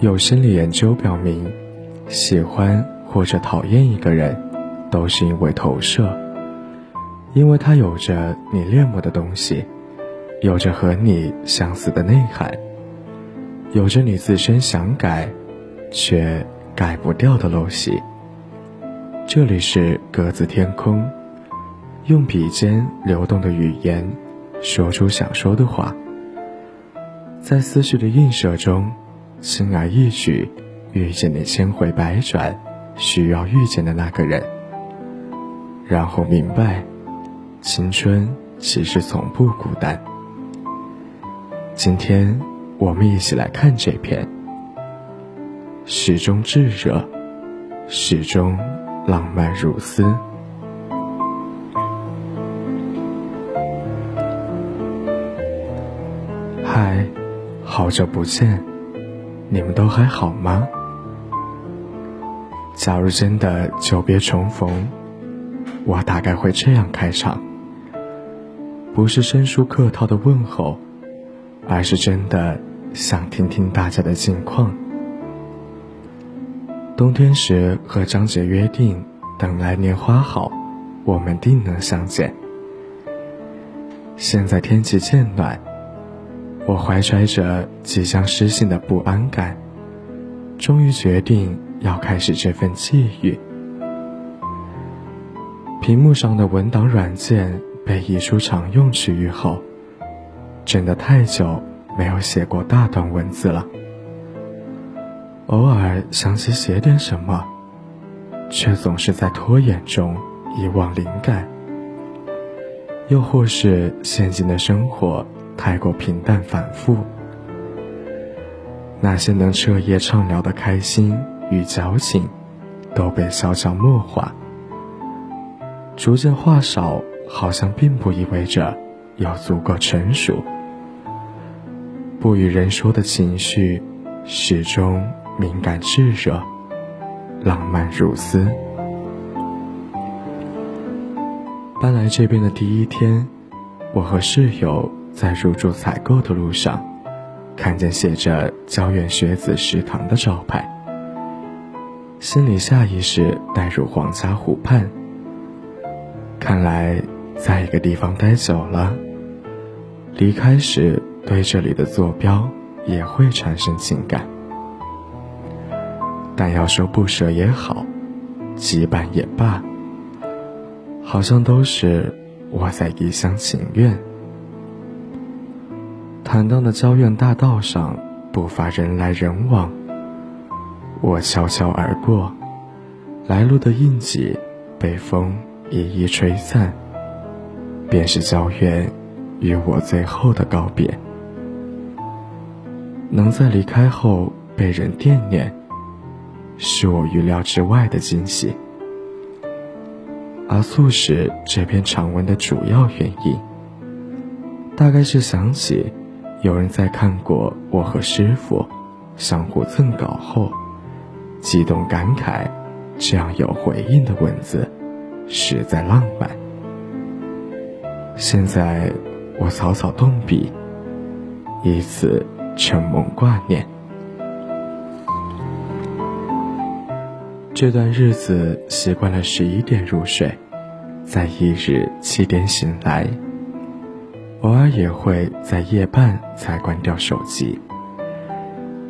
有心理研究表明，喜欢或者讨厌一个人，都是因为投射，因为他有着你恋慕的东西，有着和你相似的内涵，有着你自身想改却改不掉的陋习。这里是格子天空，用笔尖流动的语言，说出想说的话，在思绪的映射中。轻而易举遇见你千回百转需要遇见的那个人，然后明白，青春其实从不孤单。今天我们一起来看这篇，始终炙热，始终浪漫如斯。嗨，好久不见。你们都还好吗？假如真的久别重逢，我大概会这样开场，不是生疏客套的问候，而是真的想听听大家的近况。冬天时和张姐约定，等来年花好，我们定能相见。现在天气渐暖。我怀揣着即将失信的不安感，终于决定要开始这份际遇。屏幕上的文档软件被移出常用区域后，真的太久没有写过大段文字了。偶尔想起写点什么，却总是在拖延中遗忘灵感，又或是现今的生活。太过平淡反复，那些能彻夜畅聊的开心与矫情，都被悄悄默化。逐渐话少，好像并不意味着要足够成熟。不与人说的情绪，始终敏感炙热，浪漫如斯。搬来这边的第一天，我和室友。在入住采购的路上，看见写着“郊院学子食堂”的招牌，心里下意识带入皇家湖畔。看来，在一个地方待久了，离开时对这里的坐标也会产生情感。但要说不舍也好，羁绊也罢，好像都是我在一厢情愿。坦荡的郊院大道上，不乏人来人往。我悄悄而过，来路的印记被风一一吹散，便是郊院与我最后的告别。能在离开后被人惦念，是我预料之外的惊喜。而促使这篇长文的主要原因，大概是想起。有人在看过我和师傅相互赠稿后，激动感慨，这样有回应的文字，实在浪漫。现在我草草动笔，以此承蒙挂念。这段日子习惯了十一点入睡，在一日七点醒来。偶尔也会在夜半才关掉手机。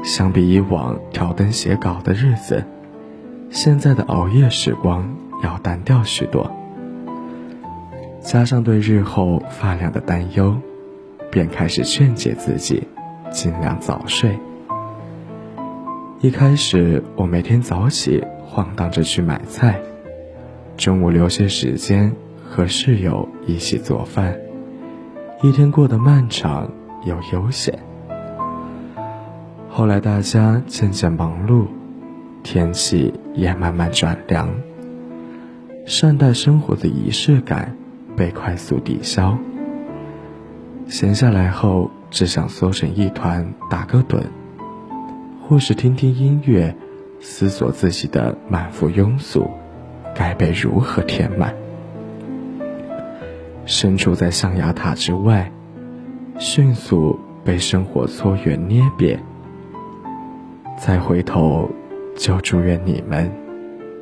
相比以往挑灯写稿的日子，现在的熬夜时光要单调许多。加上对日后发量的担忧，便开始劝解自己，尽量早睡。一开始，我每天早起晃荡着去买菜，中午留些时间和室友一起做饭。一天过得漫长又悠闲。后来大家渐渐忙碌，天气也慢慢转凉，善待生活的仪式感被快速抵消。闲下来后，只想缩成一团打个盹，或是听听音乐，思索自己的满腹庸俗该被如何填满。身处在象牙塔之外，迅速被生活搓圆捏扁。再回头，就祝愿你们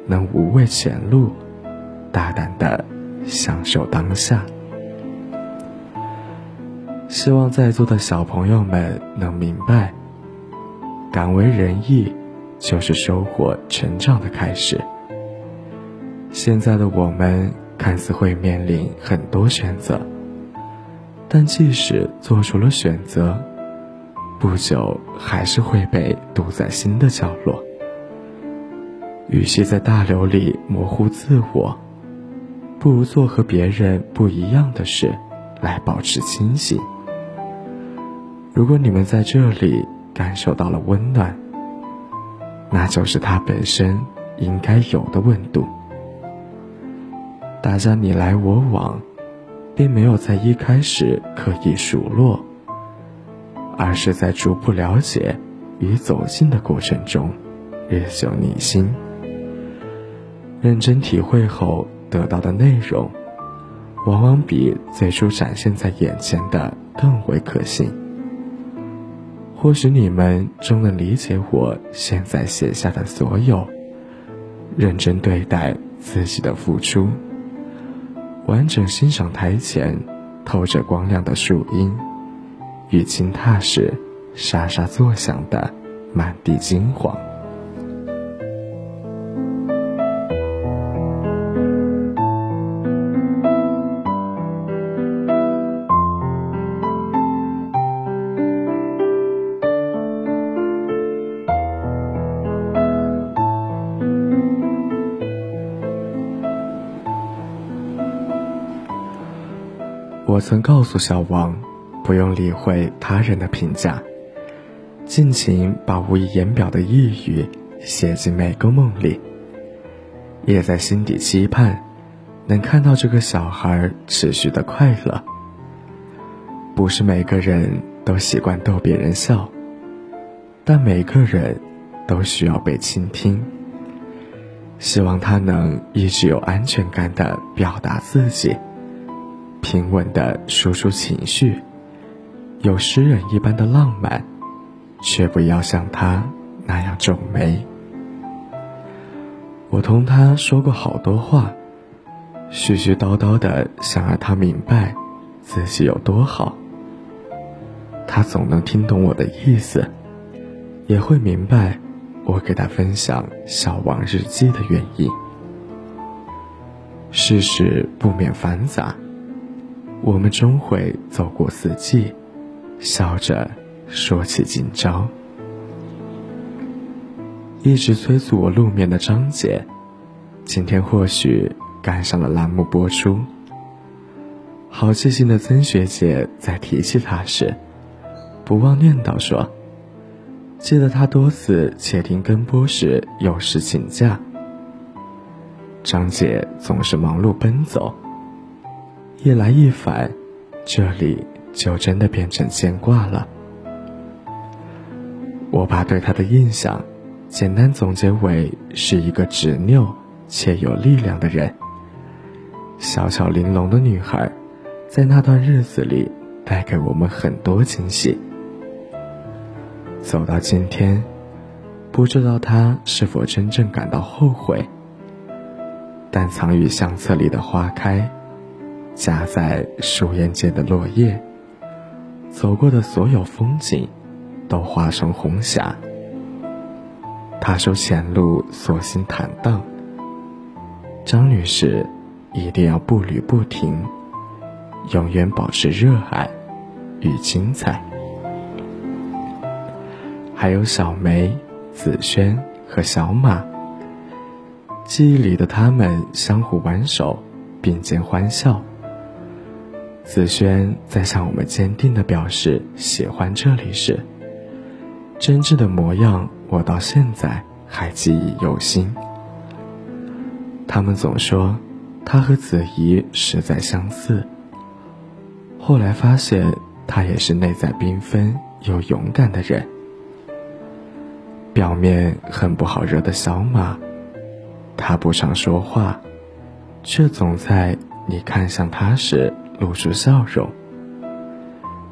能无畏前路，大胆的享受当下。希望在座的小朋友们能明白，敢为人意，就是收获成长的开始。现在的我们看似会面临很多选择，但即使做出了选择，不久还是会被堵在新的角落。与其在大流里模糊自我，不如做和别人不一样的事，来保持清醒。如果你们在这里感受到了温暖，那就是它本身应该有的温度。大家你来我往，并没有在一开始刻意数落，而是在逐步了解与走近的过程中，日久弥新。认真体会后得到的内容，往往比最初展现在眼前的更为可信。或许你们终能理解我现在写下的所有，认真对待自己的付出。完整欣赏台前透着光亮的树荫，与轻踏时沙沙作响的满地金黄。我曾告诉小王，不用理会他人的评价，尽情把无以言表的抑郁写进每个梦里，也在心底期盼，能看到这个小孩持续的快乐。不是每个人都习惯逗别人笑，但每个人都需要被倾听。希望他能一直有安全感的表达自己。平稳的输出情绪，有诗人一般的浪漫，却不要像他那样皱眉。我同他说过好多话，絮絮叨叨的想让他明白自己有多好。他总能听懂我的意思，也会明白我给他分享小王日记的原因。世事不免繁杂。我们终会走过四季，笑着说起今朝。一直催促我露面的张姐，今天或许赶上了栏目播出。好记性的曾学姐在提起她时，不忘念叨说：“记得她多次窃听跟播时有事请假。”张姐总是忙碌奔走。一来一返，这里就真的变成牵挂了。我把对她的印象简单总结为是一个执拗且有力量的人。小巧玲珑的女孩，在那段日子里带给我们很多惊喜。走到今天，不知道她是否真正感到后悔。但藏于相册里的花开。夹在树叶间的落叶，走过的所有风景，都化成红霞。踏出前路索性坦荡。张女士，一定要步履不停，永远保持热爱与精彩。还有小梅、子轩和小马，记忆里的他们相互挽手，并肩欢笑。子轩在向我们坚定地表示喜欢这里时，真挚的模样我到现在还记忆犹新。他们总说他和子怡实在相似，后来发现他也是内在缤纷又勇敢的人。表面很不好惹的小马，他不常说话，却总在你看向他时。露出笑容。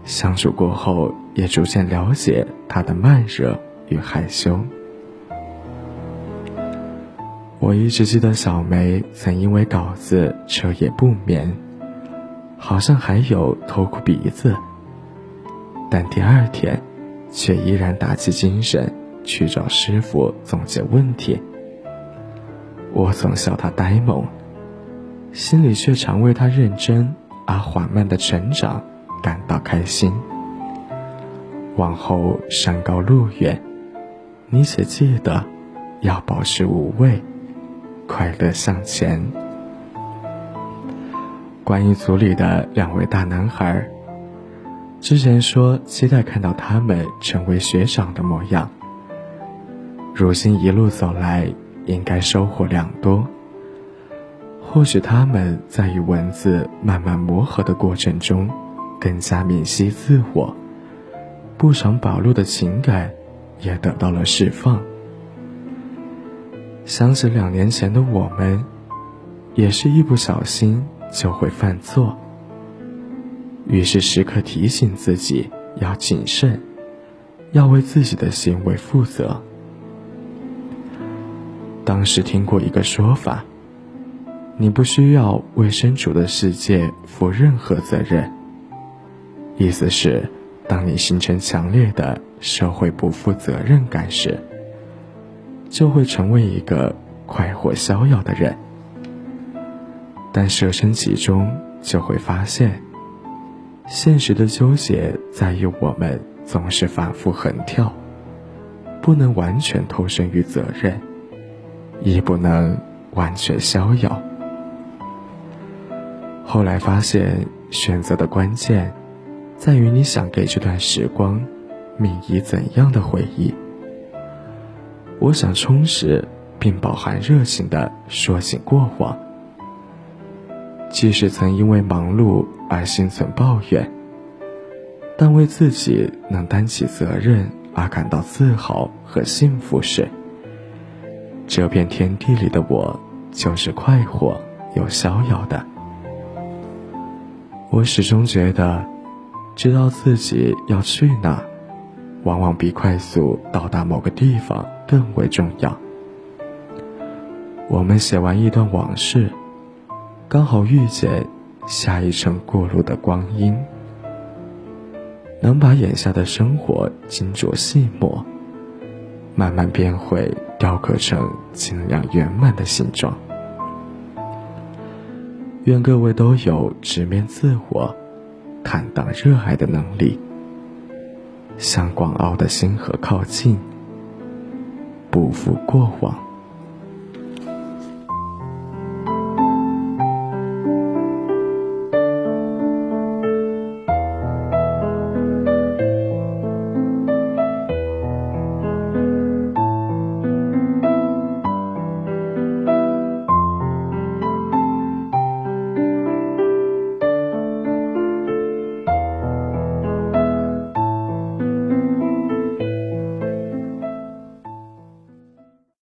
相处过后，也逐渐了解他的慢热与害羞。我一直记得小梅曾因为稿子彻夜不眠，好像还有偷哭鼻子，但第二天，却依然打起精神去找师傅总结问题。我总笑他呆萌，心里却常为他认真而缓慢的成长感到开心。往后山高路远，你且记得要保持无畏。快乐向前。关于组里的两位大男孩，之前说期待看到他们成为学长的模样。如今一路走来，应该收获良多。或许他们在与文字慢慢磨合的过程中，更加明晰自我，不常暴露的情感也得到了释放。想起两年前的我们，也是一不小心就会犯错，于是时刻提醒自己要谨慎，要为自己的行为负责。当时听过一个说法：你不需要为身处的世界负任何责任。意思是，当你形成强烈的社会不负责任感时。就会成为一个快活逍遥的人，但设身其中，就会发现，现实的纠结在于我们总是反复横跳，不能完全投身于责任，亦不能完全逍遥。后来发现，选择的关键，在于你想给这段时光，铭以怎样的回忆。我想充实并饱含热情地说起过往，即使曾因为忙碌而心存抱怨，但为自己能担起责任而感到自豪和幸福时，这片天地里的我就是快活又逍遥的。我始终觉得，知道自己要去哪，往往比快速到达某个地方。更为重要。我们写完一段往事，刚好遇见下一程过路的光阴，能把眼下的生活精琢细磨，慢慢变会雕刻成尽量圆满的形状。愿各位都有直面自我、坦荡热爱的能力，向广袤的星河靠近。不负过往。